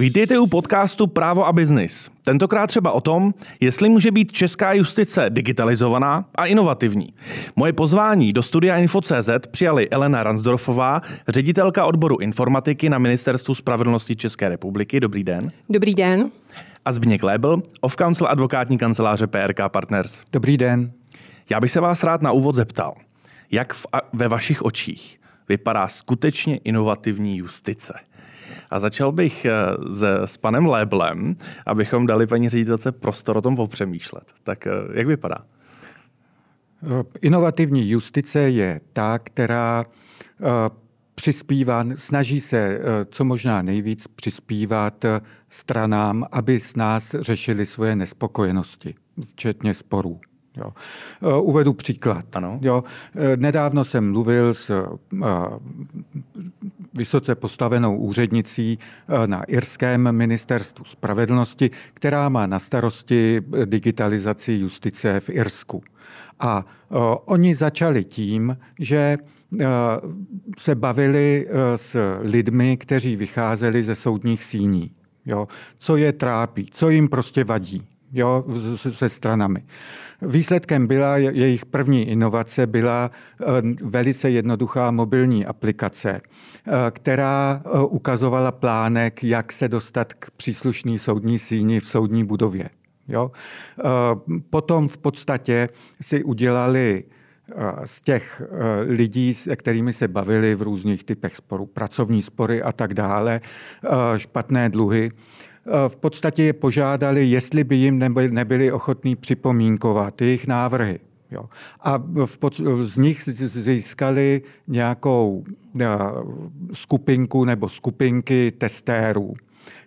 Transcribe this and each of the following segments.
Vítejte u podcastu Právo a biznis. Tentokrát třeba o tom, jestli může být česká justice digitalizovaná a inovativní. Moje pozvání do studia Info.cz přijali Elena Ransdorfová, ředitelka odboru informatiky na Ministerstvu spravedlnosti České republiky. Dobrý den. Dobrý den. A Zbigněk Lébl, off-counsel advokátní kanceláře PRK Partners. Dobrý den. Já bych se vás rád na úvod zeptal, jak v, ve vašich očích vypadá skutečně inovativní justice? A začal bych eh, s, s panem Léblem, abychom dali paní ředitelce prostor o tom popřemýšlet. Tak eh, jak vypadá? Eh, inovativní justice je ta, která přispívá, snaží se co možná nejvíc přispívat stranám, aby s nás řešili svoje nespokojenosti, včetně sporů. Jo. Uvedu příklad. Ano. Jo. Nedávno jsem mluvil s vysoce postavenou úřednicí eh, na irském ministerstvu spravedlnosti, která má na starosti digitalizaci justice v Irsku. A uh, oni začali tím, že se bavili s lidmi, kteří vycházeli ze soudních síní. Jo? Co je trápí, co jim prostě vadí jo, se stranami. Výsledkem byla jejich první inovace, byla eh, velice jednoduchá mobilní aplikace, eh, která eh, ukazovala plánek, jak se dostat k příslušný soudní síni v soudní budově. Jo? Potom v podstatě si udělali z těch lidí, se kterými se bavili v různých typech sporů, pracovní spory a tak dále, špatné dluhy, v podstatě je požádali, jestli by jim nebyli ochotní připomínkovat jejich návrhy. Jo. A v pod, z nich získali nějakou uh, skupinku nebo skupinky testérů,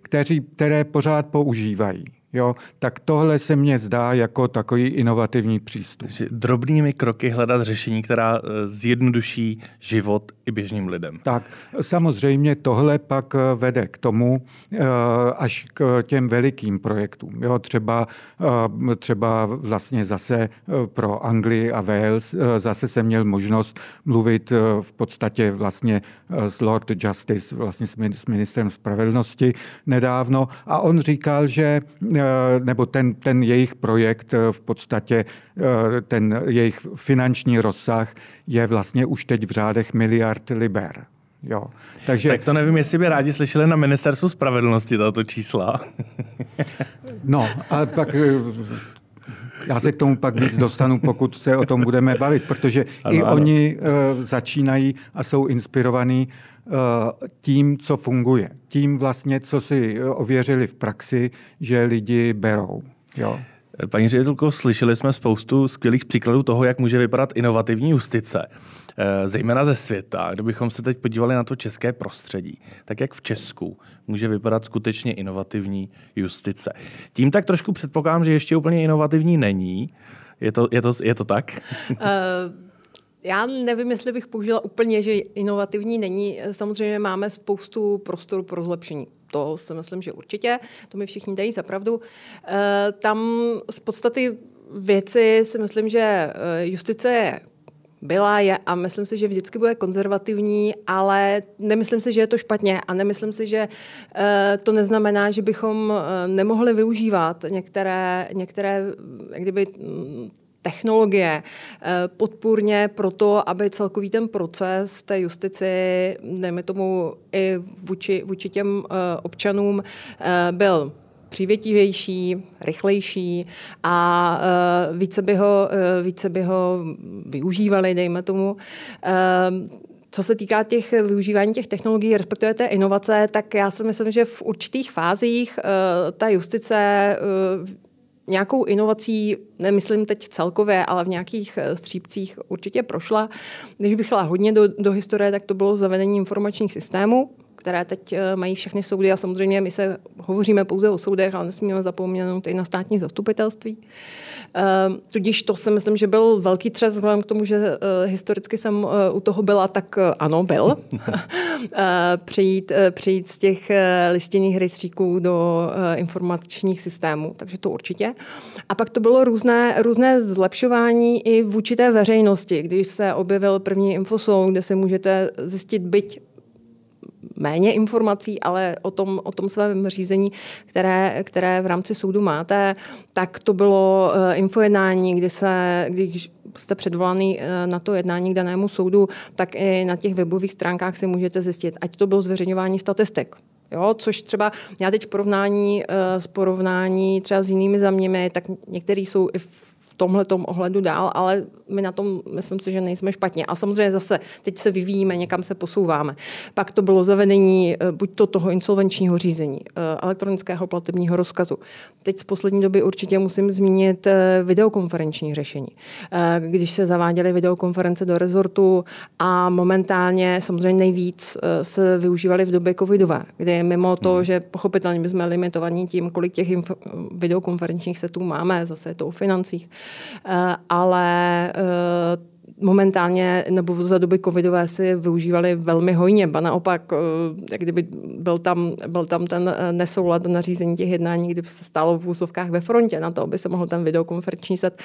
kteří, které pořád používají. Jo, tak tohle se mně zdá jako takový inovativní přístup. Drobnými kroky hledat řešení, která eh, zjednoduší život i běžným lidem. Tak, samozřejmě tohle pak eh, vede k tomu, eh, až k těm velikým projektům. Jo, třeba, třeba vlastně zase pro Anglii a Wales zase jsem měl možnost mluvit v podstatě vlastně s Lord Justice, vlastně s ministrem spravedlnosti nedávno a on říkal, že Eh, nebo ten, ten jejich projekt eh, v podstatě, eh, ten jejich finanční rozsah je vlastně už teď v řádech miliard liber. Jo. Takže... Tak to nevím, jestli by rádi slyšeli na ministerstvu spravedlnosti tato čísla. no, a pak já se k tomu pak víc dostanu, pokud se o tom budeme bavit, protože ano, i ano. oni uh, začínají a jsou inspirovaní uh, tím, co funguje. Tím vlastně, co si ověřili v praxi, že lidi berou. Jo. Paní ředitelko, slyšeli jsme spoustu skvělých příkladů toho, jak může vypadat inovativní justice. Eh, zejména ze světa. Kdybychom se teď podívali na to české prostředí, tak jak v Česku může vypadat skutečně inovativní justice. Tím tak trošku předpokládám, že ještě úplně inovativní není. Je to, je to, je to tak? Uh... Já nevím, jestli bych použila úplně, že inovativní není. Samozřejmě máme spoustu prostoru pro zlepšení. To si myslím, že určitě. To mi všichni dají zapravdu. Eh, tam z podstaty věci si myslím, že justice je byla je a myslím si, že vždycky bude konzervativní, ale nemyslím si, že je to špatně a nemyslím si, že uh, to neznamená, že bychom uh, nemohli využívat některé, některé jak kdyby mm, technologie eh, podpůrně pro to, aby celkový ten proces v té justici, dejme tomu i vůči, vůči těm občanům, byl přívětivější, rychlejší a více, by ho, více by ho využívali, dejme tomu. Co se týká těch využívání těch technologií, respektive té inovace, tak já si myslím, že v určitých fázích uh, ta justice uh, nějakou inovací, nemyslím teď celkově, ale v nějakých střípcích určitě prošla. Když bych šla hodně do, do historie, tak to bylo zavedení informačních systémů, které teď eh, mají všechny soudy a samozřejmě my se hovoříme pouze o soudech, ale nesmíme zapomenout i na státní zastupitelství. Uh, tudíž to si myslím, že byl velký třes vzhledem k tomu, že uh, historicky jsem uh, u toho byla, tak ano, byl. přejít, uh, přejít z těch listinných rejstříků do informačních systémů, takže to určitě. A pak to bylo různé, různé zlepšování i v určité veřejnosti, když se objevil první infosoul, kde si můžete zjistit byť méně informací, ale o tom, o tom svém řízení, které, které v rámci soudu máte, tak to bylo uh, infojednání, kdy se, když jste předvolaný uh, na to jednání k danému soudu, tak i na těch webových stránkách si můžete zjistit, ať to bylo zveřejňování statistik, Jo, což třeba já teď v porovnání, uh, s porovnání třeba s jinými zeměmi, tak některý jsou i v tomhle ohledu dál, ale my na tom myslím si, že nejsme špatně. A samozřejmě zase teď se vyvíjíme, někam se posouváme. Pak to bylo zavedení eh, buď to toho insolvenčního řízení, eh, elektronického platebního rozkazu. Teď z poslední doby určitě musím zmínit eh, videokonferenční řešení. Když se zaváděly videokonference do rezortu a momentálně samozřejmě nejvíc se využívaly v době covidové, kdy mimo to, hmm. že pochopitelně my jsme limitovaní tím, kolik těch videokonferenčních setů máme, zase je to o financích, ale eh, momentálně nebo za doby covidové si využívali velmi hojně, ba naopak, eh, jak kdyby byl tam, byl tam ten nesoulad na řízení těch jednání, kdy se stálo v úzovkách ve frontě na to, aby se mohl ten videokonferenční set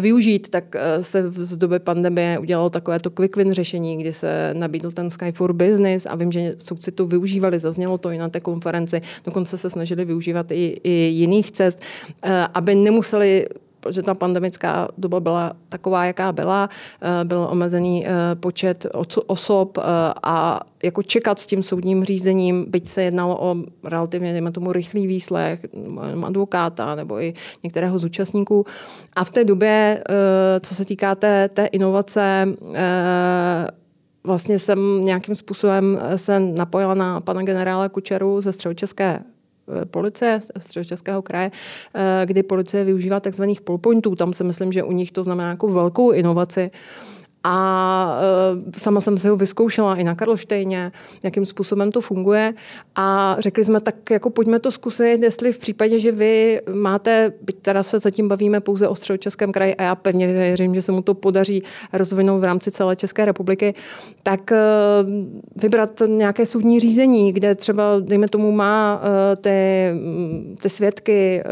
využít, tak se z doby pandemie udělalo takové to quick win řešení, kdy se nabídl ten Sky for Business a vím, že soudci to využívali, zaznělo to i na té konferenci, dokonce se snažili využívat i, i jiných cest, aby nemuseli protože ta pandemická doba byla taková, jaká byla, eh, byl omezený eh, počet osob eh, a jako čekat s tím soudním řízením, byť se jednalo o relativně, dejme tomu, rychlý výslech advokáta nebo i některého z účastníků. A v té době, co se týká té, té inovace, vlastně jsem nějakým způsobem se napojila na pana generála Kučeru ze Středočeské policie z Českého kraje, eh, kdy policie využívá takzvaných polpointů. Tam si myslím, že u nich to znamená jako velkou inovaci. A uh, sama jsem si ho vyzkoušela i na Karlštejně, jakým způsobem to funguje. A řekli jsme, tak jako pojďme to zkusit, jestli v případě, že vy máte, byť teda se zatím bavíme pouze o středočeském kraji a já pevně věřím, že se mu to podaří rozvinout v rámci celé České republiky, tak uh, vybrat nějaké soudní řízení, kde třeba, dejme tomu, má uh, ty, mm, ty svědky,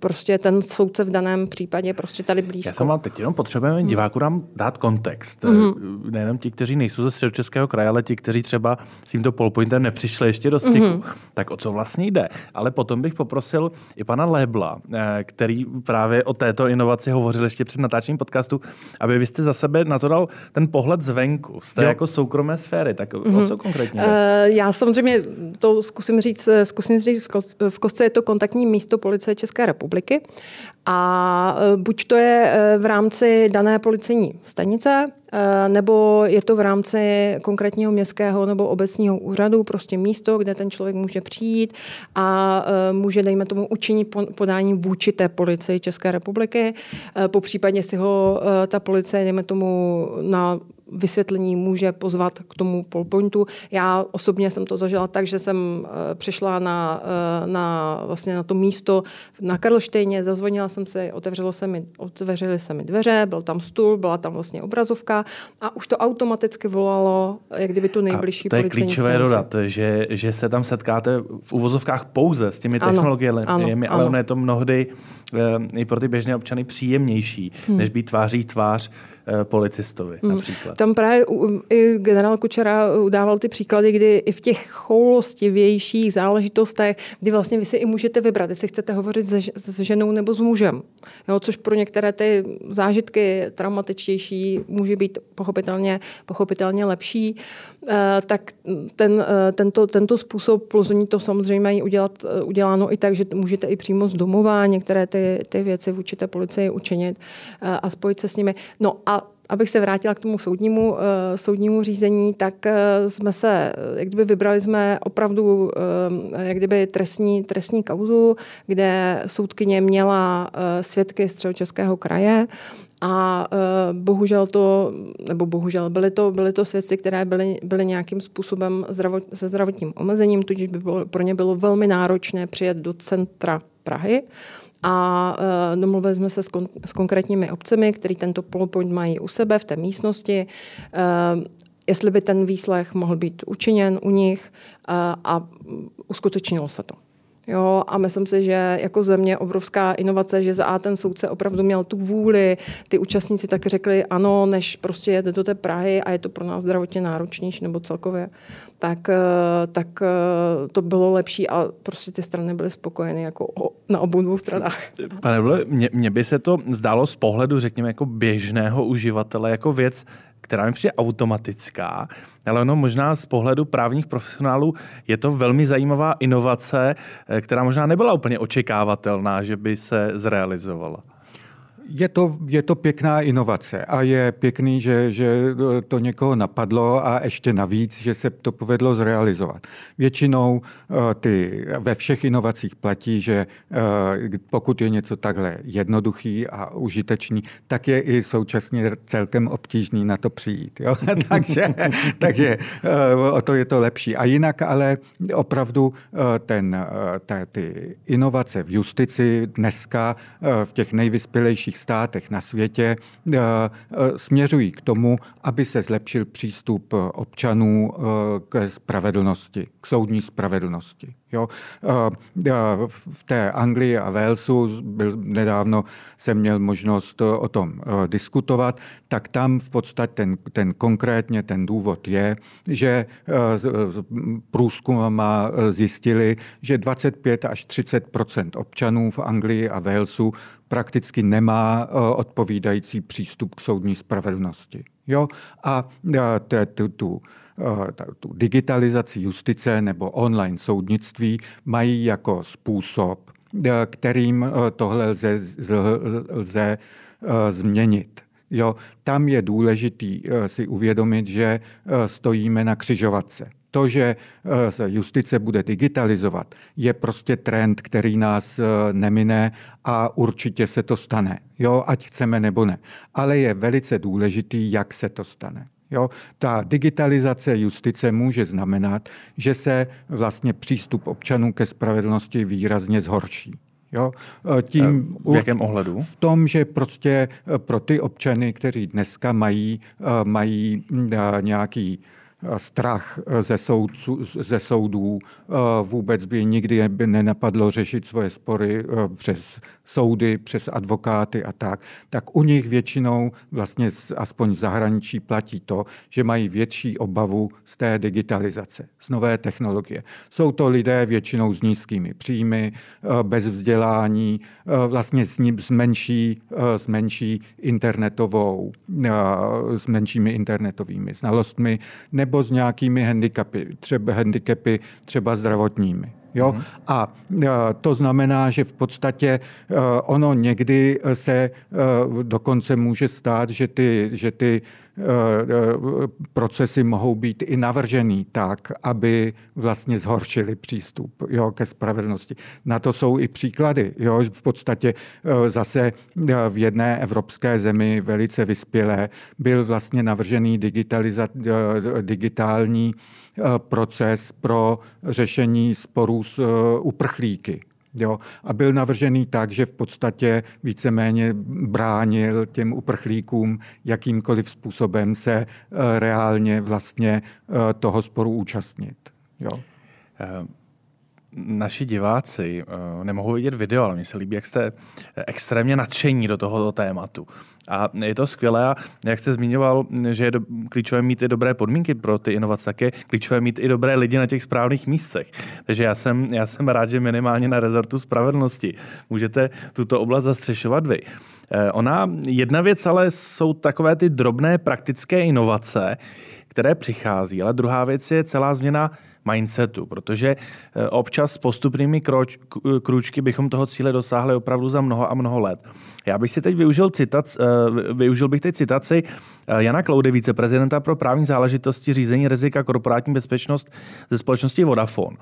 prostě ten soudce v daném případě prostě tady blízko. Já jsem vám teď jenom potřebujeme diváku nám dát kontext kontext. Mm-hmm. Nejenom ti, kteří nejsou ze středočeského kraje, ale ti, kteří třeba s tímto polpointem nepřišli ještě do styku. Mm-hmm. Tak o co vlastně jde? Ale potom bych poprosil i pana Lebla, eh, který právě o této inovaci hovořil ještě před natáčením podcastu, aby vy jste za sebe na to dal ten pohled zvenku, z té jo. jako soukromé sféry. Tak mm-hmm. o mhm. co konkrétně jde? Uh, já samozřejmě to zkusím říct, zkusím říct v kostce je to kontaktní místo policie České republiky a buď to je v rámci dané policejní stanice, Eh, nebo je to v rámci konkrétního městského nebo obecního úřadu, prostě místo, kde ten člověk může přijít a eh, může, dejme tomu, učinit podání vůči té policii České republiky. Eh, po případě si ho ta policie, dejme tomu, na vysvětlení může pozvat k tomu polpointu. Já osobně jsem to zažila tak, že jsem uh, přišla na, uh, na, vlastně na to místo na Karlštejně, zazvonila jsem si, otevřelo se mi, otevřely se mi dveře, byl tam stůl, byla tam vlastně obrazovka a už to automaticky volalo, jak kdyby tu nejbližší a to je klíčové stanici. dodat, že, že se tam setkáte v uvozovkách pouze s těmi technologiemi, ano, ano, ale ono je to mnohdy uh, i pro ty běžné občany příjemnější, hmm. než být tváří tvář Eh, policistovi hmm. například. Tam právě i generál Kučera udával ty příklady, kdy i v těch choulostivějších záležitostech, kdy vlastně vy si i můžete vybrat, jestli chcete hovořit se, s ženou nebo s mužem. Jo, což pro některé ty zážitky traumatičtější může být pochopitelně, pochopitelně lepší. E, tak ten, e, tento, tento způsob plus oni to samozřejmě mají udělat, uděláno i tak, že můžete i přímo z domova některé ty, ty věci v určité policii učinit e, a spojit se s nimi. No a abych se vrátila k tomu soudnímu, uh, soudnímu řízení, tak uh, jsme se, jak kdyby vybrali jsme opravdu uh, jak kdyby trestní, trestní kauzu, kde soudkyně měla uh, svědky z Českého kraje a uh, bohužel to, nebo bohužel, byly to, byly to svědci, které byly, byly nějakým způsobem zdravot, se zdravotním omezením, tudíž by bylo, pro ně bylo velmi náročné přijet do centra Prahy a uh, domluvili jsme se s, kon- s konkrétními obcemi, který tento polopoint mají u sebe v té místnosti, uh, jestli by ten výslech mohl být učiněn u nich uh, a uskutečnilo se to. Jo, a myslím si, že jako země obrovská inovace, že za A ten soudce opravdu měl tu vůli, ty účastníci tak řekli ano, než prostě jede do té Prahy a je to pro nás zdravotně náročnější nebo celkově, tak, eh, tak eh, to bylo lepší a prostě ty strany byly spokojeny jako na obou dvou stranách. Pane Ble, mně, mně by se to zdálo z pohledu, řekněme, jako běžného uživatele, jako věc, která mi přijde automatická, ale ono možná z pohledu právních profesionálů je to velmi zajímavá inovace, eh, která možná nebyla úplně očekávatelná, že by se zrealizovala. Je to, je to pěkná inovace a je pěkný, že, že to někoho napadlo a ještě navíc, že se to povedlo zrealizovat. Většinou eh, ty, ve všech inovacích platí, že eh, pokud je něco takhle jednoduchý a užitečný, tak je i současně celkem obtížný na to přijít. Jo? takže, takže eh, o to je to lepší. A jinak ale opravdu ten, ta, ty inovace v justici dneska v těch nejvyspělejších členských státech na světě eh, eh, směřují k tomu, aby se zlepšil přístup eh, občanů k spravedlnosti, k soudní spravedlnosti. Jo. V té Anglii a Walesu byl, nedávno jsem měl možnost o tom diskutovat, tak tam v podstatě ten, ten konkrétně ten důvod je, že průzkumama zjistili, že 25 až 30% občanů v Anglii a Walesu prakticky nemá odpovídající přístup k soudní spravedlnosti. Jo? A tu, tu tu digitalizaci justice nebo online soudnictví mají jako způsob, kterým tohle lze, lze změnit. Jo, tam je důležitý si uvědomit, že stojíme na křižovatce. To, že se justice bude digitalizovat, je prostě trend, který nás nemine a určitě se to stane. Jo, ať chceme nebo ne. Ale je velice důležitý, jak se to stane. Jo? Ta digitalizace justice může znamenat, že se vlastně přístup občanů ke spravedlnosti výrazně zhorší. Jo? E, tím, v jakém ohledu? V tom, že prostě pro ty občany, kteří dneska mají, mají nějaký strach ze, soudců, ze soudů. Vůbec by nikdy nenapadlo řešit svoje spory přes soudy, přes advokáty a tak. Tak u nich většinou vlastně aspoň v zahraničí platí to, že mají větší obavu z té digitalizace, z nové technologie. Jsou to lidé většinou s nízkými příjmy, bez vzdělání, vlastně s, ním, s, menší, s menší internetovou, s menšími internetovými znalostmi, nebo nebo s nějakými handicapy, třeba, handicapy třeba zdravotními. Jo? Mm. A to znamená, že v podstatě e, ono někdy se e, dokonce může stát, že ty, že ty procesy mohou být i navržený tak, aby vlastně zhoršili přístup jo, ke spravedlnosti. Na to jsou i příklady. Jo. V podstatě eh, zase v jedné evropské zemi velice vyspělé byl vlastně navržený digitální proces pro řešení sporů s uprchlíky. Jo, a byl navržený tak, že v podstatě víceméně bránil těm uprchlíkům jakýmkoliv způsobem se eh, reálně vlastně eh, toho sporu účastnit. Jo. Uh naši diváci uh, nemohou vidět video, ale mně se líbí, jak jste extrémně nadšení do tohoto tématu. A je to skvělé, a jak jste zmiňoval, že je do, klíčové mít i dobré podmínky pro ty inovace, tak je klíčové mít i dobré lidi na těch správných místech. Takže já jsem, já jsem rád, že minimálně na rezortu spravedlnosti můžete tuto oblast zastřešovat vy. Eh, ona, jedna věc ale jsou takové ty drobné praktické inovace, které přichází, ale druhá věc je celá změna mindsetu, protože eh, občas s postupnými kroč, krůčky bychom toho cíle dosáhli opravdu za mnoho a mnoho let. Já bych si teď využil, citac, eh, využil bych teď citaci eh, Jana Kloudy, viceprezidenta pro právní záležitosti řízení rizika korporátní bezpečnost ze společnosti Vodafone.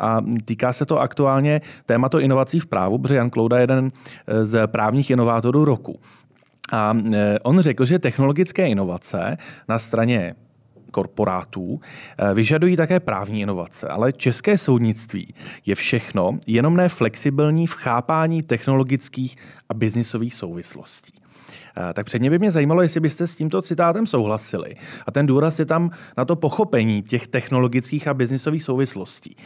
A týká se to aktuálně tématu inovací v právu, protože Jan Klouda je jeden z právních inovátorů roku. A on řekl, že technologické inovace na straně korporátů eh, vyžadují také právní inovace, ale české soudnictví je všechno, jenom ne flexibilní v chápání technologických a biznisových souvislostí. Tak předně by mě zajímalo, jestli byste s tímto citátem souhlasili. A ten důraz je tam na to pochopení těch technologických a biznisových souvislostí.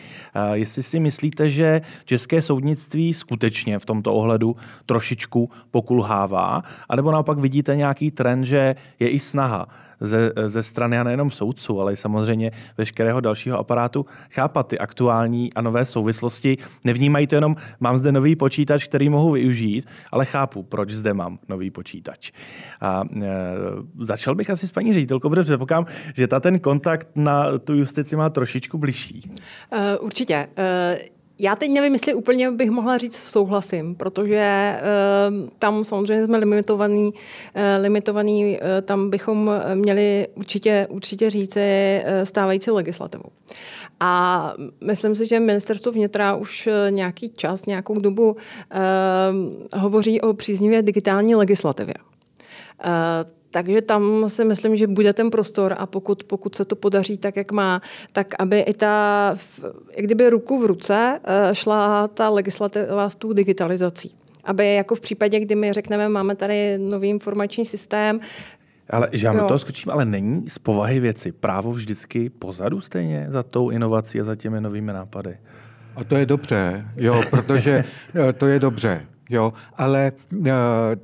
Jestli si myslíte, že české soudnictví skutečně v tomto ohledu trošičku pokulhává, anebo naopak vidíte nějaký trend, že je i snaha ze, ze strany a nejenom soudců, ale i samozřejmě veškerého dalšího aparátu chápat ty aktuální a nové souvislosti. Nevnímají to jenom, mám zde nový počítač, který mohu využít, ale chápu, proč zde mám nový počítač. A e, začal bych asi s paní ředitelkou, protože předpokládám, že ta ten kontakt na tu justici má trošičku bližší. Uh, určitě. Uh... Já teď nevím, jestli úplně bych mohla říct souhlasím, protože uh, tam samozřejmě jsme limitovaný, uh, limitovaný uh, tam bychom měli určitě, určitě říci uh, stávající legislativu. A myslím si, že ministerstvo vnitra už nějaký čas, nějakou dobu uh, hovoří o příznivě digitální legislativě. Uh, takže tam si myslím, že bude ten prostor a pokud, pokud se to podaří tak, jak má, tak aby i ta, jak kdyby ruku v ruce eh, šla ta legislativa s tou digitalizací. Aby jako v případě, kdy my řekneme, máme tady nový informační systém, ale že já to skočím, ale není z povahy věci právo vždycky pozadu stejně za tou inovací a za těmi novými nápady? A to je dobře, jo, protože eh, to je dobře. Jo, ale eh,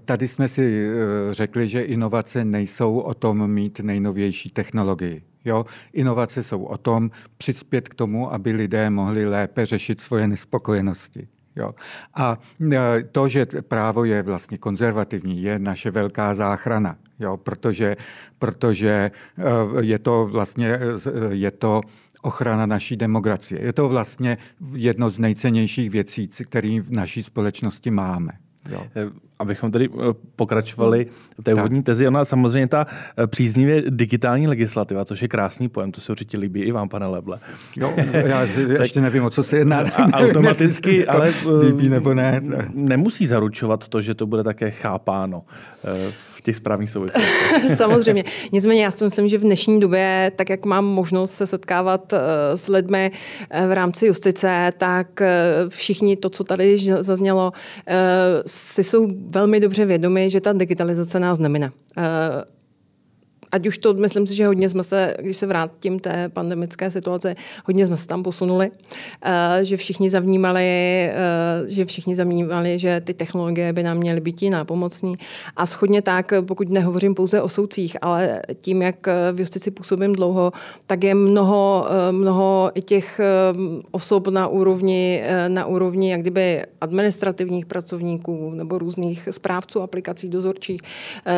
tady jsme si eh, řekli, že inovace nejsou o tom mít nejnovější technologii. Jo, inovace jsou o tom přispět k tomu, aby lidé mohli lépe řešit svoje nespokojenosti. Jo. A eh, to, že právo je vlastně konzervativní, je naše velká záchrana, jo, protože, protože je to vlastně je to ochrana naší demokracie. Je to vlastně jedno z nejcennějších věcí, které v naší společnosti máme. Jo. Eh, abychom tedy eh, pokračovali v té úvodní tezi, ona samozřejmě ta eh, příznivě digitální legislativa, což je krásný pojem, to se určitě líbí i vám, pane Leble. Jo, já ještě nevím, o co se jedná. A automaticky, ale líbí nebo ne. Nemusí zaručovat to, že to bude také chápáno těch správných souvislostech. Samozřejmě. Nicméně já si myslím, že v dnešní době, tak jak mám možnost se setkávat uh, s lidmi uh, v rámci justice, tak uh, všichni to, co tady zaznělo, si jsou velmi dobře vědomi, že ta digitalizace nás nemine ať už to, myslím si, že hodně jsme se, když se vrátím té pandemické situace, hodně jsme se tam posunuli, uh, že všichni zavnímali, uh, že všichni zavnímali, že ty technologie by nám měly být nápomocní. A schodně tak, pokud nehovořím pouze o soudcích, ale tím, jak v justici působím dlouho, tak je mnoho, mnoho i těch osob na úrovni, na úrovni jak kdyby administrativních pracovníků nebo různých správců aplikací dozorčích,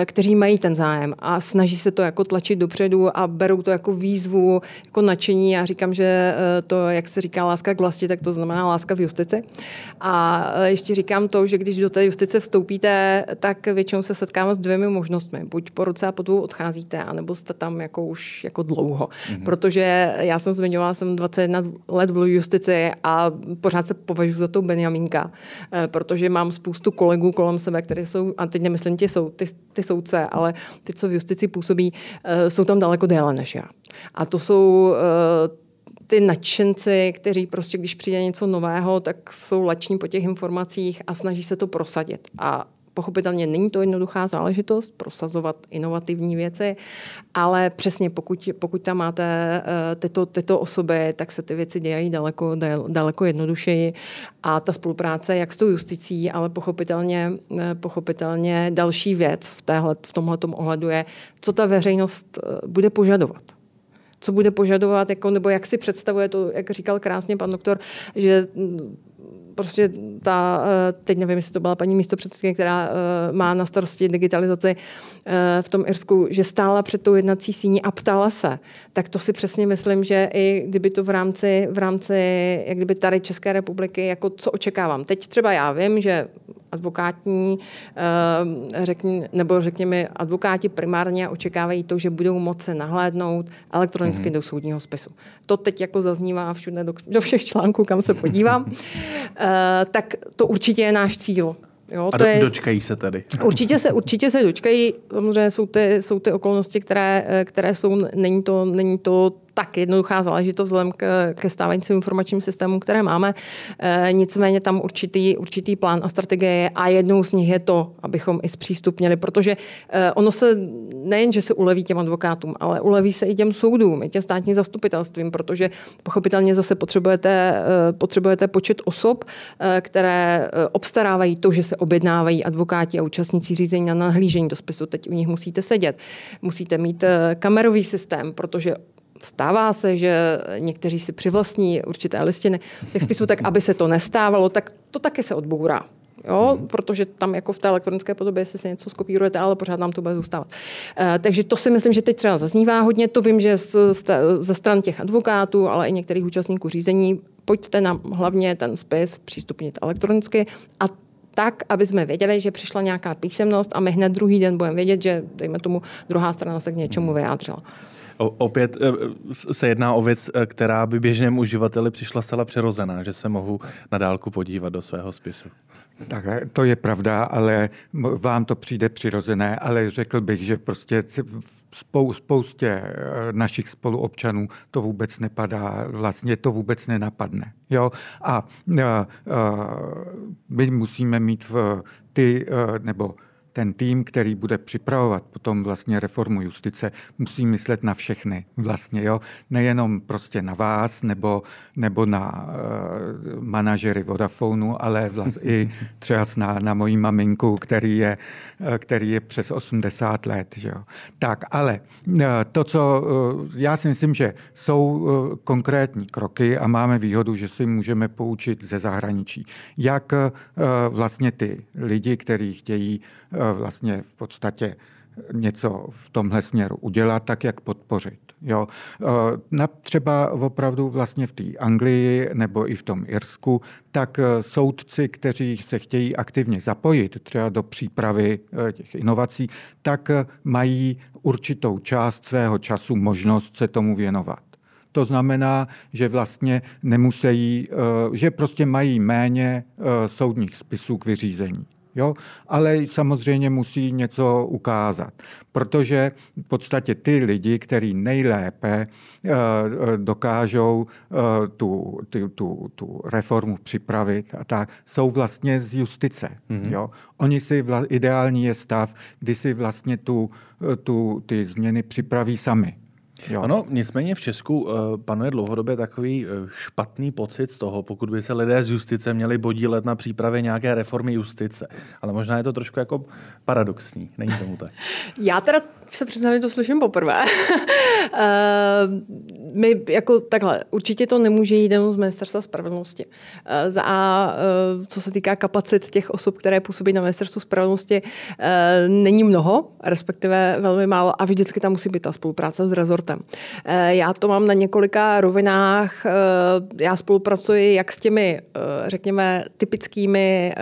kteří mají ten zájem a snaží se to jako tlačit dopředu a berou to jako výzvu, jako nadšení. Já říkám, že eh, to, jak se říká láska k vlasti, tak to znamená láska v justici. A eh, ještě říkám to, že když do té justice vstoupíte, tak většinou se setkáme s dvěmi možnostmi. Buď po roce a po dvou odcházíte, anebo jste tam jako už jako dlouho. Mm-hmm. Protože já jsem zmiňovala, jsem 21 let v justici a pořád se považuji za tou Benjamínka, eh, protože mám spoustu kolegů kolem sebe, které jsou, a teď nemyslím ty, jsou, ty, ty soudce, ale ty, co v justici působí, Eh, jsou tam daleko déle než já. A to jsou eh, ty nadšenci, kteří prostě, když přijde něco nového, tak jsou lační po těch informacích a snaží se to prosadit. A Pochopitelně není to jednoduchá záležitost prosazovat inovativní věci, ale přesně pokud, pokud tam máte uh, tyto, tyto osoby, tak se ty věci dělají daleko, daleko jednodušeji. A ta spolupráce jak s tou justicí, ale pochopitelně, eh, pochopitelně další věc v, téhle, v tomhle ohledu je, co ta veřejnost eh, bude požadovat. Co bude požadovat, jako, nebo jak si představuje to, jak říkal krásně pan doktor, že mm, prostě ta, eh, teď nevím, jestli to byla paní místopředsedkyně, která eh, má na starosti digitalizaci eh, v tom Irsku, že stála před tou jednací síní a ptala se, tak to si přesně myslím, že i kdyby to v rámci, v rámci jak kdyby tady České republiky, jako co očekávám. Teď třeba já vím, že advokátní, řekni, nebo řekněme, advokáti primárně očekávají to, že budou moci nahlédnout elektronicky mm-hmm. do soudního spisu. To teď jako zaznívá všude do, do všech článků, kam se podívám. Eh, tak to určitě je náš cíl. Jo, a do, je, dočkají se tady. Určitě se, určitě se dočkají. Samozřejmě jsou ty, jsou ty okolnosti, které, eh, které jsou, není to, není to tak jednoduchá záležitost vzhledem k, ke stávajícím informačním systémům, které máme. E, nicméně tam určitý, určitý plán a strategie je a jednou z nich je to, abychom i zpřístupnili, protože e, ono se nejen, že se uleví těm advokátům, ale uleví se i těm soudům, i těm státním zastupitelstvím, protože pochopitelně zase potřebujete, e, potřebujete počet osob, e, které obstarávají to, že se objednávají advokáti a účastníci řízení na nahlížení do spisu. Teď u nich musíte sedět, musíte mít kamerový systém, protože stává se, že někteří si přivlastní určité listiny těch spisů, tak aby se to nestávalo, tak to taky se odbourá. Jo, hmm. protože tam jako v té elektronické podobě, jestli se něco skopírujete, ale pořád nám to bude zůstávat. E, takže to si myslím, že teď třeba zaznívá hodně. To vím, že z, z, ze stran těch advokátů, ale i některých účastníků řízení, pojďte nám hlavně ten spis přístupnit elektronicky a tak, aby jsme věděli, že přišla nějaká písemnost a my hned druhý den budeme vědět, že, dejme tomu, druhá strana se k něčemu vyjádřila. Opět eh, se jedná o věc, eh, která by běžnému uživateli přišla zcela přirozená, že se mohu na dálku podívat do svého spisu. Tak to je pravda, ale vám to přijde přirozené, ale řekl bych, že prostě spou, spoustě eh, našich spoluobčanů to vůbec nepadá, vlastně to vůbec nenapadne. Jo? A, a, a my musíme mít v ty, nebo ten tým, který bude připravovat potom vlastně reformu justice, musí myslet na všechny vlastně, jo? Nejenom prostě na vás nebo, nebo na uh, manažery Vodafonu, ale vlastně i třeba na, na moji maminku, který je, uh, který je přes 80 let, že jo? Tak, ale uh, to, co uh, já si myslím, že jsou uh, konkrétní kroky a máme výhodu, že si můžeme poučit ze zahraničí. Jak uh, vlastně ty lidi, kteří chtějí Eh, vlastně v podstatě něco v tomhle směru udělat, tak jak podpořit. Jo. Eh, třeba opravdu vlastně v té Anglii nebo i v tom Irsku, tak eh, soudci, kteří se chtějí aktivně zapojit třeba do přípravy těch inovací, tak mají určitou část svého času možnost se tomu věnovat. To znamená, že vlastně nemusí, že prostě mají méně soudních spisů k vyřízení. Jo? Ale samozřejmě musí něco ukázat, protože v podstatě ty lidi, kteří nejlépe uh, dokážou uh, tu, tu, tu, tu reformu připravit, a tak, jsou vlastně z justice. Mm-hmm. Jo? Oni si vla, ideální je stav, kdy si vlastně tu, tu, ty změny připraví sami. Jo. Ano, nicméně v Česku uh, panuje dlouhodobě takový uh, špatný pocit z toho, pokud by se lidé z justice měli podílet na přípravě nějaké reformy justice. Ale možná je to trošku jako paradoxní, není tomu tak? Já teda se přiznám, že to slyším poprvé. uh, my jako takhle, určitě to nemůže jít jenom z ministerstva spravedlnosti. Uh, za A, uh, co se týká kapacit těch osob, které působí na ministerstvu spravedlnosti, uh, není mnoho, respektive velmi málo a vždycky tam musí být ta spolupráce s rezortem. Uh, já to mám na několika rovinách. Uh, já spolupracuji jak s těmi, uh, řekněme, typickými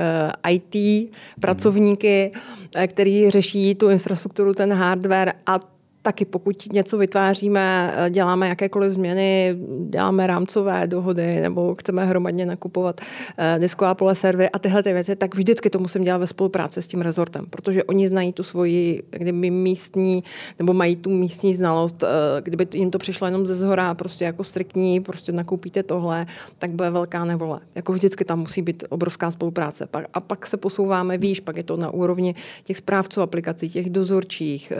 IT pracovníky, uh, který řeší tu infrastrukturu, ten hardware a taky pokud něco vytváříme, eh, děláme jakékoliv změny, děláme rámcové dohody nebo chceme hromadně nakupovat eh, disková pole servery a tyhle ty věci, tak vždycky to musím dělat ve spolupráci s tím rezortem, protože oni znají tu svoji kdyby místní, nebo mají tu místní znalost. Eh, kdyby jim to přišlo jenom ze zhora, prostě jako striktní, prostě nakoupíte tohle, tak bude velká nevole. Jako vždycky tam musí být obrovská spolupráce. A pak se posouváme výš, pak je to na úrovni těch správců aplikací, těch dozorčích,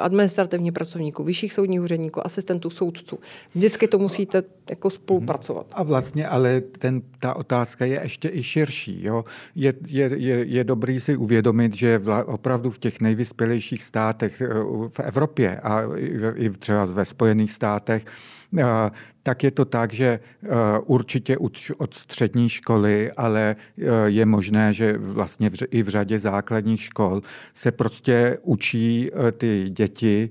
administrativních právních pracovníků, vyšších soudních úředníků, asistentů, soudců. Vždycky to musíte jako spolupracovat. A vlastně, ale ten, ta otázka je ještě i širší. Jo? Je, je, je, je dobrý si uvědomit, že vla, opravdu v těch nejvyspělejších státech eh, v Evropě a i třeba ve Spojených státech tak je to tak, že eh, určitě od střední školy, ale eh, je možné, že vlastně i v řadě základních škol se prostě učí ty děti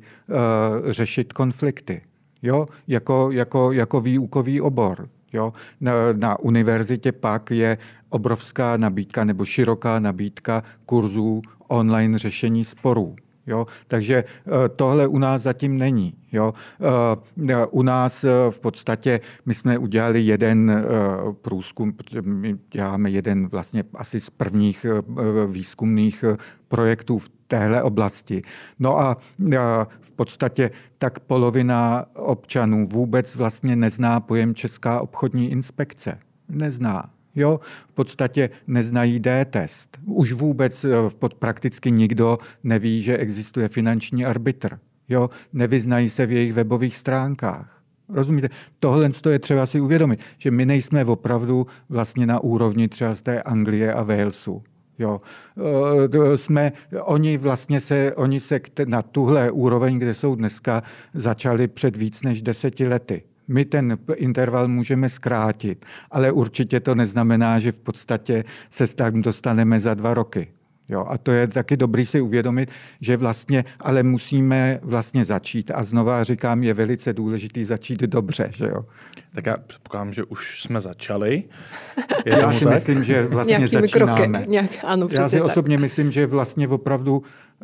řešit konflikty. Jo? Jako, jako, jako výukový obor. Jo? Na, na univerzitě pak je obrovská nabídka nebo široká nabídka kurzů online řešení sporů. Jo? Takže tohle u nás zatím není. Jo? U nás v podstatě my jsme udělali jeden průzkum, protože my děláme jeden vlastně asi z prvních výzkumných projektů v téhle oblasti. No a v podstatě tak polovina občanů vůbec vlastně nezná pojem Česká obchodní inspekce. Nezná. Jo, v podstatě neznají D-test. Už vůbec pod prakticky nikdo neví, že existuje finanční arbitr. Jo, nevyznají se v jejich webových stránkách. Rozumíte? Tohle je třeba si uvědomit, že my nejsme opravdu vlastně na úrovni třeba z té Anglie a Walesu. Jo. Eh, jsme, oni vlastně se, oni se na tuhle úroveň, kde jsou dneska, začali před víc než deseti lety. My ten interval můžeme zkrátit, ale určitě to neznamená, že v podstatě se tam dostaneme za dva roky. Jo, a to je taky dobrý si uvědomit, že vlastně, ale musíme vlastně začít. A znova říkám, je velice důležitý začít dobře. Že jo? Tak já předpokládám, že už jsme začali. Je já si tak? myslím, že vlastně Nějakými začínáme. Kroky. Nějak, ano, já si tak. osobně myslím, že vlastně opravdu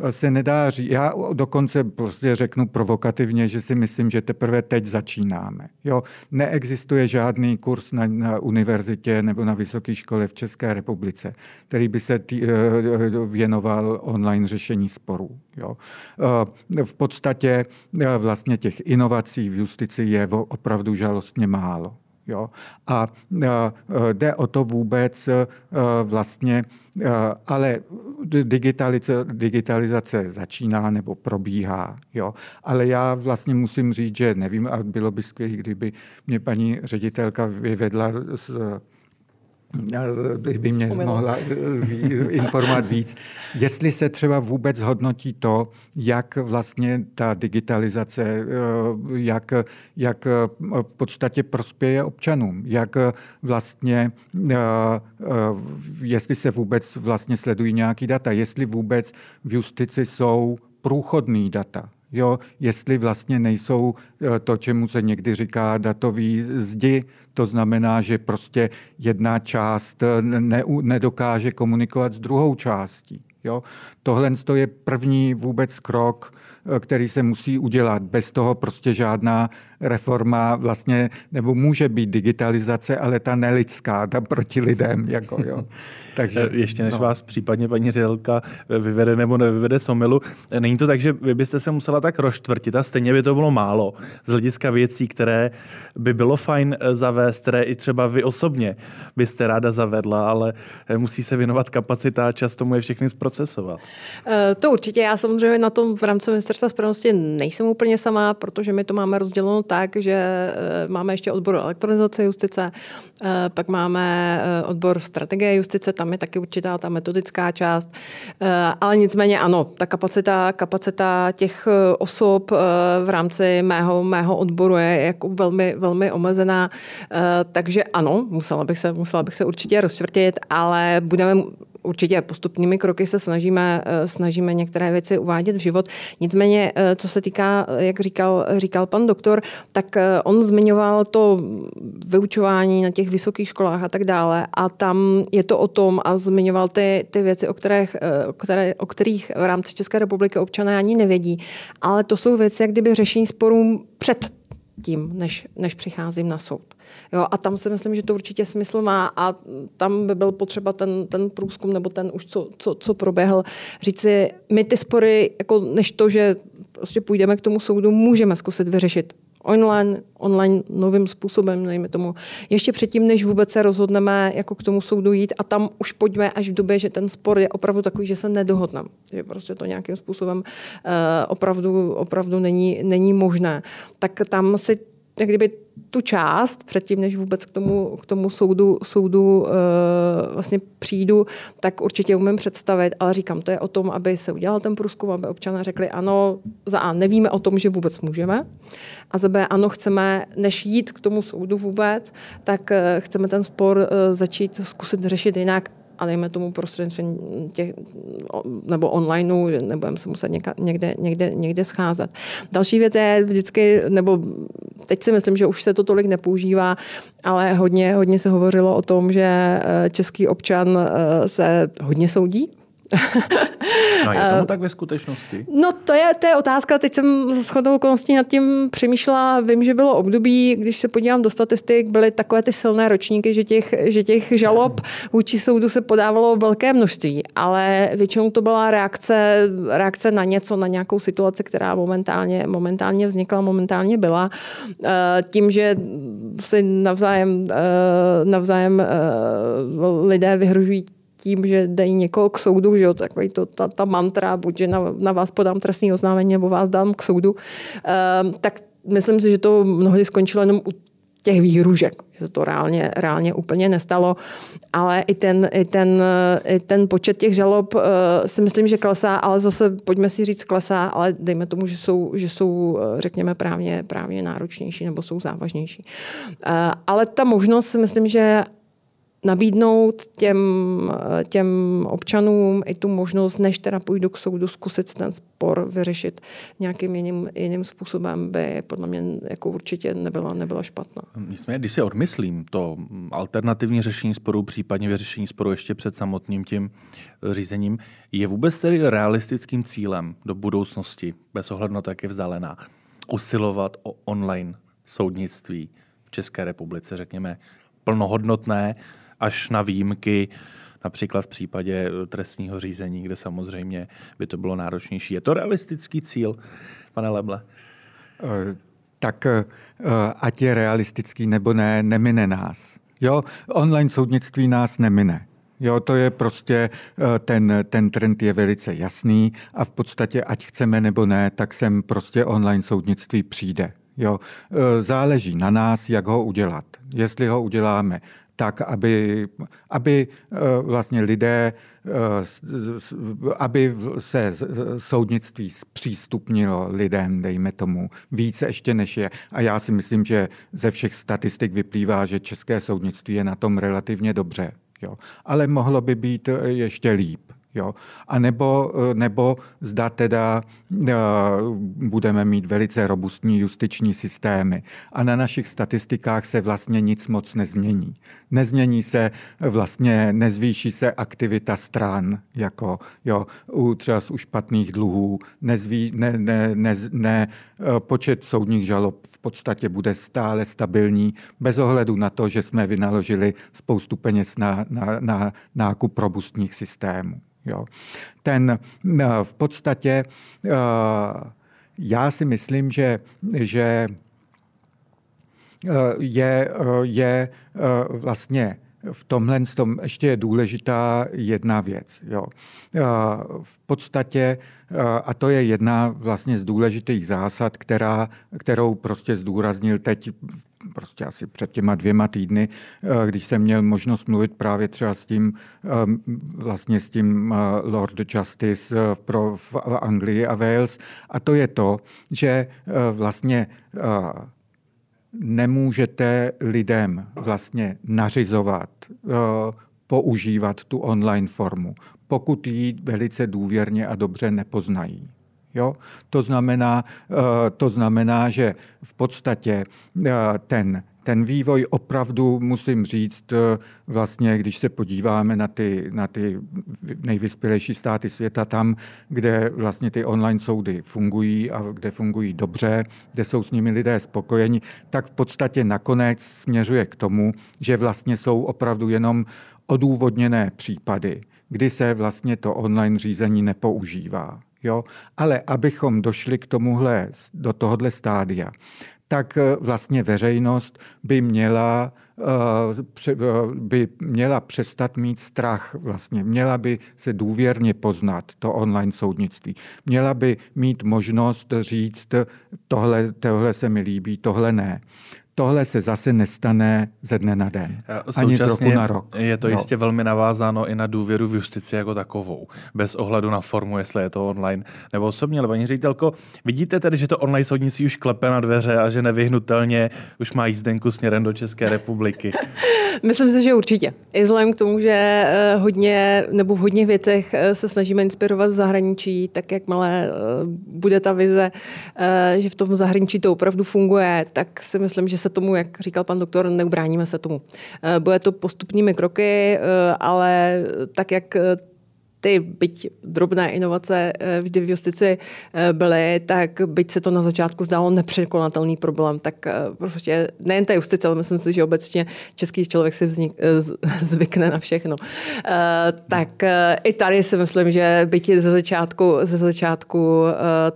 se nedá říct. Já dokonce prostě řeknu provokativně, že si myslím, že teprve teď začínáme. Jo, neexistuje žádný kurz na, na univerzitě nebo na vysoké škole v České republice, který by se tý, eh, věnoval online řešení sporů. Jo. Eh, v podstatě eh, vlastně těch inovací v justici je opravdu žalostně málo. Jo? A jde o to vůbec vlastně, ale digitalizace, digitalizace začíná nebo probíhá. Jo? Ale já vlastně musím říct, že nevím, a bylo by skvělé, kdyby mě paní ředitelka vyvedla z by mě mohla eh, informovat víc. Jestli se třeba vůbec hodnotí to, jak vlastně ta digitalizace, eh, jak, jak eh, v podstatě prospěje občanům, jak vlastně, jestli se vůbec vlastně sledují nějaký data, jestli vůbec v justici jsou průchodný data jo, jestli vlastně nejsou eh, to, čemu se někdy říká datový zdi, to znamená, že prostě jedna část eh, ne, nedokáže komunikovat s druhou částí. Jo? Tohle je první vůbec krok, eh, který se musí udělat. Bez toho prostě žádná reforma vlastně, nebo může být digitalizace, ale ta nelidská, ta proti lidem. Jako, jo. Takže, Ještě než no. vás případně paní ředitelka vyvede nebo nevyvede somilu, není to tak, že vy byste se musela tak roštvrtit a stejně by to bylo málo z hlediska věcí, které by bylo fajn eh, zavést, které i třeba vy osobně byste ráda zavedla, ale eh, musí se věnovat kapacita a čas tomu je všechny zprocesovat. Eh, to určitě. Já samozřejmě na tom v rámci ministerstva spravedlnosti nejsem úplně sama, protože my to máme rozděleno tak, že máme ještě odbor elektronizace justice, pak máme odbor strategie justice, tam je taky určitá ta metodická část, eh, ale nicméně ano, ta kapacita, kapacita těch eh, osob eh, v rámci mého, mého odboru je jako velmi, velmi omezená, takže ano, musela bych se, musela bych se určitě rozčvrtit, ale budeme určitě postupnými kroky se snažíme, eh, snažíme některé věci uvádět v život. Nicméně, eh, co se týká, eh, jak říkal, říkal pan doktor, tak on zmiňoval to vyučování na těch vysokých školách a tak dále a tam je to o tom a zmiňoval ty, ty věci, o kterých, které, o kterých v rámci České republiky občané ani nevědí, ale to jsou věci, jak kdyby řešení sporů před tím, než, než přicházím na soud. Jo, a tam si myslím, že to určitě smysl má a tam by byl potřeba ten, ten průzkum nebo ten už, co, co, co proběhl, říci, my ty spory, jako než to, že prostě půjdeme k tomu soudu, můžeme zkusit vyřešit online, online novým způsobem, nejme tomu. Ještě předtím, než vůbec se rozhodneme jako k tomu soudu jít a tam už pojďme až v době, že ten spor je opravdu takový, že se nedohodneme. Že prostě to nějakým způsobem uh, opravdu, opravdu není, není možné. Tak tam si jak kdyby tu část, předtím, než vůbec k tomu, k tomu soudu, soudu uh, vlastně přijdu, tak určitě umím představit, ale říkám, to je o tom, aby se udělal ten průzkum, aby občané řekli, ano, za A nevíme o tom, že vůbec můžeme, a za B ano, chceme, než jít k tomu soudu vůbec, tak uh, chceme ten spor uh, začít zkusit řešit jinak a dejme tomu prostřednictvím těch, nebo onlineu, nebudeme se muset někde, někde, někde scházet. Další věc je vždycky, nebo teď si myslím, že už se to tolik nepoužívá, ale hodně, hodně se hovořilo o tom, že eh, český občan eh, se hodně soudí, No je tomu tak ve skutečnosti? No to je, to je otázka. Teď jsem s chodou okolností nad tím přemýšlela. Vím, že bylo období, když se podívám do statistik, byly takové ty silné ročníky, že těch, že těch žalob vůči soudu se podávalo velké množství, ale většinou to byla reakce, reakce na něco, na nějakou situaci, která momentálně, momentálně vznikla, momentálně byla. Eh, tím, že si navzájem, eh, navzájem eh, lidé vyhrožují tím, že dají někoho k soudu, že jo, takový to, ta, ta mantra, buď že na, na vás podám trestní oznámení, nebo vás dám k soudu, uh, tak myslím si, že to mnohdy skončilo jenom u těch výhružek, že to reálně, reálně úplně nestalo, ale i ten, i ten, i ten počet těch žalob uh, si myslím, že klesá, ale zase pojďme si říct klesá, ale dejme tomu, že jsou, že jsou řekněme, právně, právně náročnější nebo jsou závažnější. Uh, ale ta možnost si myslím, že nabídnout těm, těm občanům i tu možnost, než teda půjdu k soudu, zkusit ten spor vyřešit nějakým jiným, jiným způsobem, by podle mě jako určitě nebyla, nebyla špatná. Nicméně, když si odmyslím to alternativní řešení sporu, případně vyřešení sporu ještě před samotným tím řízením, je vůbec tedy realistickým cílem do budoucnosti, bez ohledu na to, jak je vzdálená, usilovat o online soudnictví v České republice, řekněme, plnohodnotné, až na výjimky, například v případě eh, trestního řízení, kde samozřejmě by to bylo náročnější. Je to realistický cíl, pane Leble? Eh, tak eh, ať je realistický nebo ne, nemine nás. Jo, online soudnictví nás nemine. Jo, to je prostě, ten, ten trend je velice jasný a v podstatě, ať chceme nebo ne, tak sem prostě online soudnictví přijde. Jo, záleží na nás, jak ho udělat. Jestli ho uděláme tak, aby, aby eh, vlastně lidé, eh, aby se soudnictví zpřístupnilo lidem, dejme tomu, více ještě než je. A já si myslím, že ze všech statistik vyplývá, že české soudnictví je na tom relativně dobře. Jo. Ale mohlo by být ještě líp. Jo? A nebo, eh, nebo zda teda budeme mít velice robustní justiční systémy. A na našich statistikách se vlastně nic moc nezmění. Nezmění se vlastně, nezvýší se aktivita stran, jako jo, u, třeba u špatných dluhů, nezví, ne, ne, ne, ne, eh, počet soudních žalob v podstatě bude stále stabilní, bez ohledu na to, že jsme vynaložili spoustu peněz na, na, na nákup robustních systémů. Jo. Ten eh, v podstatě eh, já si myslím, že, že je, je vlastně v tomhle tom ještě je důležitá jedna věc. Jo. V podstatě, a to je jedna vlastně z důležitých zásad, která, kterou prostě zdůraznil teď prostě asi před těma dvěma týdny, když jsem měl možnost mluvit právě třeba s tím, vlastně s tím Lord Justice pro v Anglii a Wales. A to je to, že vlastně nemůžete lidem vlastně nařizovat eh, používat tu online formu, pokud ji velice důvěrně a dobře nepoznají. Jo? To, znamená, eh, to znamená, že v podstatě eh, ten ten vývoj opravdu, musím říct, eh, vlastně, když se podíváme na ty, na ty nejvyspělejší státy světa, tam, kde vlastně ty online soudy fungují a kde fungují dobře, kde jsou s nimi lidé spokojeni, tak v podstatě nakonec směřuje k tomu, že vlastně jsou opravdu jenom odůvodněné případy, kdy se vlastně to online řízení nepoužívá. Jo? Ale abychom došli k tomuhle, do tohohle stádia, tak eh, vlastně veřejnost by měla, eh, eh, by měla přestat mít strach vlastně. Měla by se důvěrně poznat to online soudnictví. Měla by mít možnost říct, tohle, tohle se mi líbí, tohle ne tohle se zase nestane ze dne na den. Ani z roku na rok. Je to no. jistě velmi navázáno i na důvěru v justici jako takovou. Bez ohledu na formu, jestli je to online nebo osobně. Ale paní ředitelko, vidíte tedy, že to online soudnictví už klepe na dveře a že nevyhnutelně už má jízdenku směrem do České republiky? Myslím si, že určitě. I vzhledem k tomu, že eh, hodně nebo v hodně věcech eh, se snažíme inspirovat v zahraničí, tak jakmile eh, bude ta vize, že v tom zahraničí to opravdu funguje, tak si myslím, že se tomu, jak říkal pan doktor, neubráníme se tomu. Bude to postupnými kroky, ale tak, jak ty, byť drobné inovace eh, vždy v justici eh, byly, tak byť se to na začátku zdálo nepřekonatelný problém, tak eh, prostě nejen té justice, ale myslím si, že obecně český člověk si vznik, zvykne na všechno. Tak i tady si myslím, že byť ze začátku, ze začátku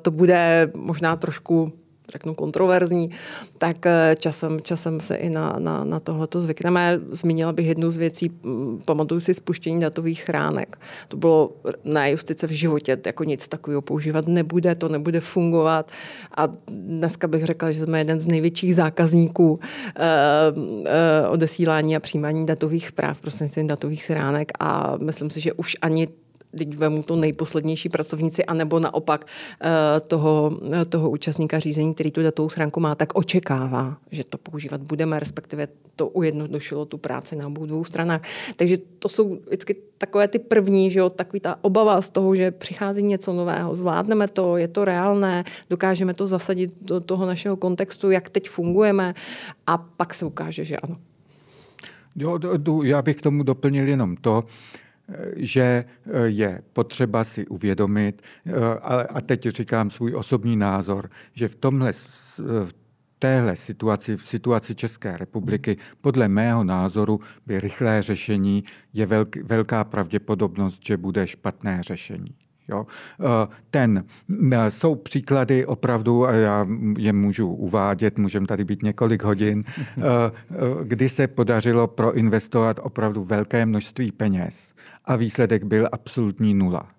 to bude možná trošku řeknu, kontroverzní, tak eh, časem, časem se i na, na, na tohleto zvykneme. Zmínila bych jednu z věcí, pamatuju si spuštění datových schránek. To bylo na justice v životě, jako nic takového používat nebude, to nebude fungovat. A dneska bych řekla, že jsme jeden z největších zákazníků uh, uh, odesílání a přijímání datových zpráv prostřednictvím datových schránek a myslím si, že už ani teď vemu to nejposlednější pracovníci, anebo naopak eh, toho, eh, toho účastníka řízení, který tu datovou schránku má, tak očekává, že to používat budeme, respektive to ujednodušilo tu práci na obou dvou stranách. Takže to jsou vždycky takové ty první, že jo, takový ta obava z toho, že přichází něco nového, zvládneme to, je to reálné, dokážeme to zasadit do toho našeho kontextu, jak teď fungujeme a pak se ukáže, že ano. Jo, já bych k tomu doplnil jenom to, že eh, je potřeba si uvědomit, eh, a teď říkám svůj osobní názor, že v tomhle v téhle situaci, v situaci České republiky, podle mého názoru by rychlé řešení je velká pravděpodobnost, že bude špatné řešení. Jo? Eh, ten, eh, jsou příklady opravdu, a já je můžu uvádět, můžeme tady být několik hodin, eh, kdy se podařilo proinvestovat opravdu velké množství peněz a výsledek byl absolutní nula.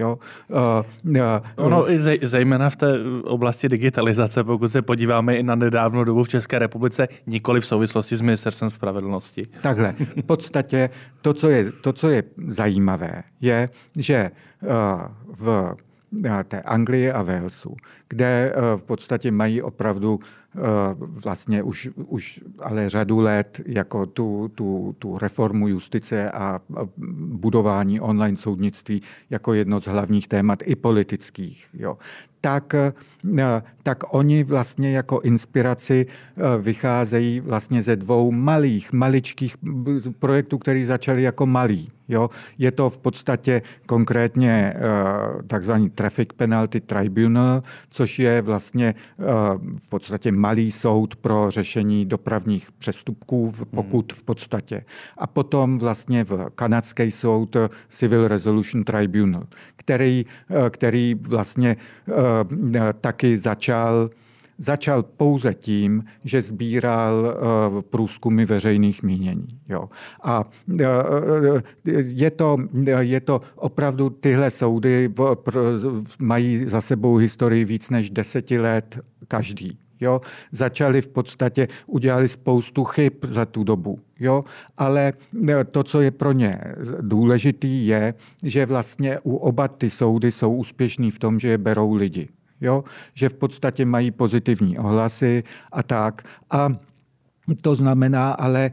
Jo? Uh, uh, ono i zejména v té oblasti digitalizace, pokud se podíváme i na nedávnou dobu v České republice, nikoli v souvislosti s ministerstvem spravedlnosti. Takhle. V podstatě to, co je, to, co je zajímavé, je, že uh, v té Anglii a Walesu, kde v podstatě mají opravdu vlastně už, už ale řadu let jako tu, tu, tu reformu justice a budování online soudnictví jako jedno z hlavních témat i politických. Jo. Tak, eh, tak oni vlastně jako inspiraci eh, vycházejí vlastně ze dvou malých, maličkých projektů, které začaly jako malý. Jo? Je to v podstatě konkrétně uh, takzvaný Traffic Penalty Tribunal, což je vlastně v podstatě malý soud pro řešení dopravních přestupků, pokud v podstatě. A potom vlastně v kanadský soud Civil Resolution Tribunal, který, který vlastně taky začal začal pouze tím, že sbíral uh, průzkumy veřejných mínění. Jo. A je, to, je to opravdu, tyhle soudy mají za sebou historii víc než deseti let každý. Jo? Začali v podstatě, udělali spoustu chyb za tu dobu. Jo? Ale to, co je pro ně důležitý, je, že vlastně u oba ty soudy jsou úspěšní v tom, že je berou lidi jo? že v podstatě mají pozitivní ohlasy a tak. A to znamená ale,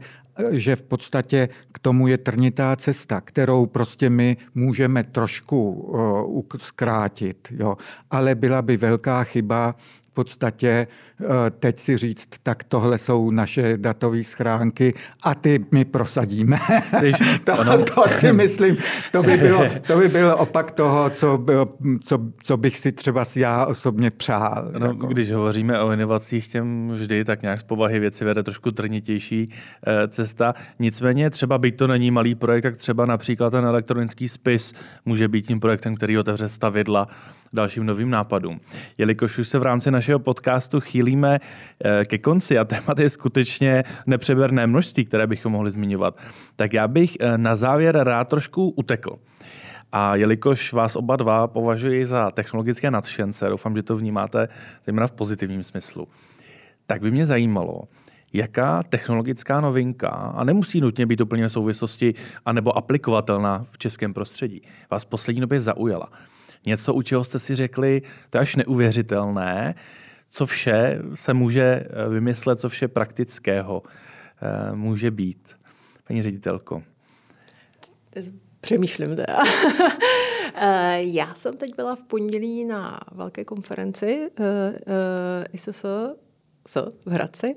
že v podstatě k tomu je trnitá cesta, kterou prostě my můžeme trošku uh, zkrátit. Jo. Ale byla by velká chyba podstatě eh, teď si říct, tak tohle jsou naše datové schránky a ty my prosadíme. To, to si myslím, to by, bylo, to by byl opak toho, co, co, co bych si třeba já osobně přál. No, jako. Když hovoříme o inovacích, těm vždy tak nějak z povahy věci vede trošku trnitější eh, cesta. Nicméně třeba byť to není malý projekt, tak třeba například ten elektronický spis může být tím projektem, který otevře stavidla dalším novým nápadům. Jelikož už se v rámci našeho podcastu chýlíme eh, ke konci a témat je skutečně nepřeberné množství, které bychom mohli zmiňovat, tak já bych eh, na závěr rád trošku utekl. A jelikož vás oba dva považuji za technologické nadšence, doufám, že to vnímáte zejména v pozitivním smyslu, tak by mě zajímalo, jaká technologická novinka, a nemusí nutně být úplně v souvislosti, anebo aplikovatelná v českém prostředí, vás v poslední době zaujala něco, u čeho jste si řekli, to je až neuvěřitelné, co vše se může eh, vymyslet, co vše praktického eh, může být. Paní ředitelko. Přemýšlím teda. Eh, já jsem teď byla v pondělí na velké konferenci ISS v Hradci.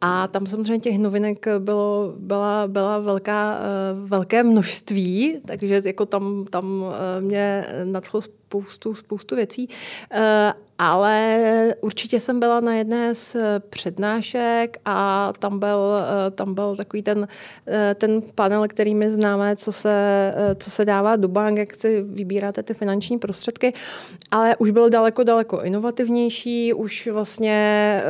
A tam samozřejmě těch novinek bylo, byla, byla velká, velké množství, takže jako tam, tam mě nadchlo spoustu, spoustu věcí. Ale určitě jsem byla na jedné z přednášek a tam byl, tam byl takový ten, ten panel, který my známe, co se, co se dává do bank, jak si vybíráte ty finanční prostředky, ale už byl daleko, daleko inovativnější, už vlastně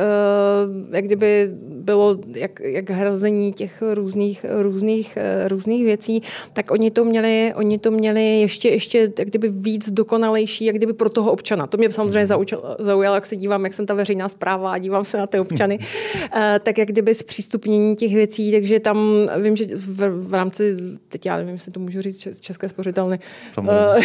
jak kdyby bylo jak, jak hrazení těch různých, různých, různých věcí, tak oni to měli, oni to měli ještě, ještě jak kdyby víc dokonalejší, jak kdyby pro toho občana. To mě samozřejmě mhm. zaujalo, jak se dívám, jak jsem ta veřejná zpráva a dívám se na ty občany, eh, tak jak kdyby zpřístupnění těch věcí, takže tam vím, že v, v rámci, teď já nevím, jestli to můžu říct, České spořitelny, eh,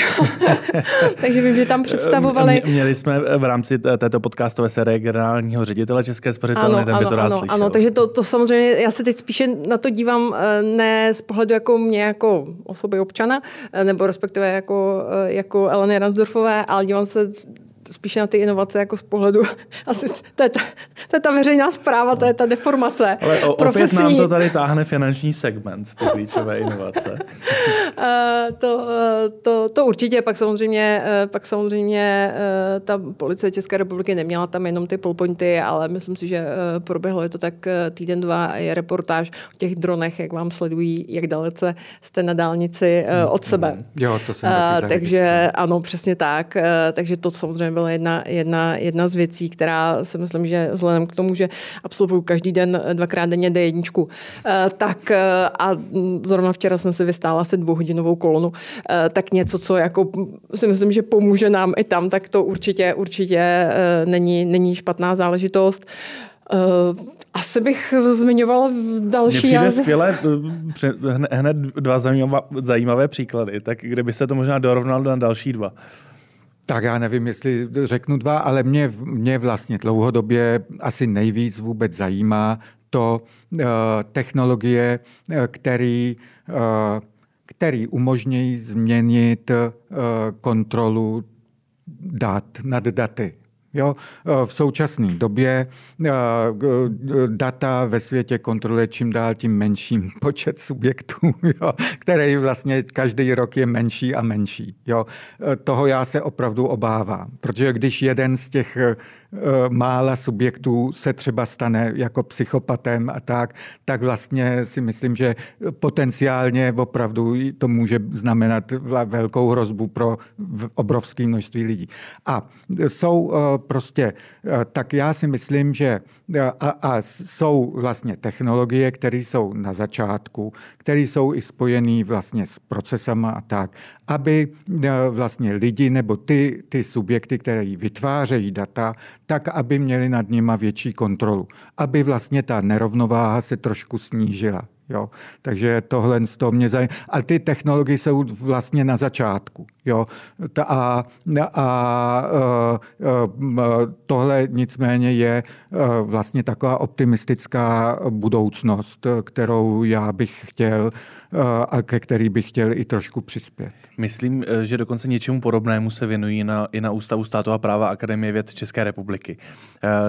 takže vím, že tam představovali... Měli jsme v rámci této podcastové série generálního ředitele České spořitelny, ano, ten by to rád ano, slyšel. ano, takže to, to samozřejmě, já se teď spíše na to dívám eh, ne z pohledu jako mě jako osoby občana, nebo respektive jako, jako Eleny Ransdorfové, ale dívám se spíš na ty inovace jako z pohledu, asi to je ta, to je ta veřejná zpráva, to je ta deformace. Ale o, opět nám to tady táhne finanční segment, ty klíčové inovace. uh, to, uh, to, to určitě, pak samozřejmě, uh, pak samozřejmě uh, ta policie České republiky neměla tam jenom ty polpointy, ale myslím si, že uh, proběhlo je to tak týden, dva, je reportáž o těch dronech, jak vám sledují, jak dalece jste na dálnici uh, od sebe. Jo, to jsem uh, Takže ano, přesně tak. Uh, takže to samozřejmě byla jedna, jedna, jedna z věcí, která si myslím, že vzhledem k tomu, že absolvuju každý den dvakrát denně D1, eh, tak eh, a zrovna včera jsem si vystála asi dvouhodinovou kolonu, eh, tak něco, co jako si myslím, že pomůže nám i tam, tak to určitě, určitě není, není špatná záležitost. Asi bych zmiňovala další... Mně přijde skvěle, hned dva zajímavé příklady, tak kdyby se to možná dorovnalo na další dva. Tak já nevím, jestli řeknu dva, ale mě, mě vlastně dlouhodobě asi nejvíc vůbec zajímá to uh, technologie, uh, který, uh, který umožňují změnit uh, kontrolu dat nad daty. Jo, eh, v současné době eh, data ve světě kontroluje čím dál tím menším počet subjektů, jo, který vlastně každý rok je menší a menší. Jo. Eh, toho já se opravdu obávám, protože když jeden z těch mála subjektů se třeba stane jako psychopatem a tak, tak vlastně si myslím, že potenciálně opravdu to může znamenat velkou hrozbu pro obrovské množství lidí. A jsou eh, prostě, eh, tak já si myslím, že a, a jsou vlastně technologie, které jsou na začátku, které jsou i spojené vlastně s procesama a tak, aby vlastně lidi nebo ty, ty subjekty, které vytvářejí data, tak aby měli nad nima větší kontrolu, aby vlastně ta nerovnováha se trošku snížila. Jo? Takže tohle z toho mě zajímá. A ty technologie jsou vlastně na začátku. Jo? A, a, a tohle nicméně je vlastně taková optimistická budoucnost, kterou já bych chtěl a ke který bych chtěl i trošku přispět. Myslím, že dokonce něčemu podobnému se věnují na, i na Ústavu státu a práva Akademie věd České republiky.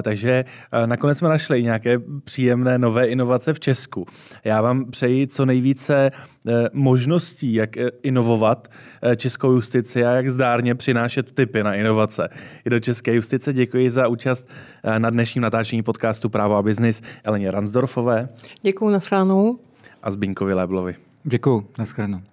Takže nakonec jsme našli nějaké příjemné nové inovace v Česku. Já vám přeji co nejvíce možností, jak inovovat českou justici a jak zdárně přinášet typy na inovace. I do české justice děkuji za účast na dnešním natáčení podcastu Právo a biznis Eleně Ransdorfové. Děkuji, nashledanou. A Zbínkovi Leblovi. Děkuji, nashledanou.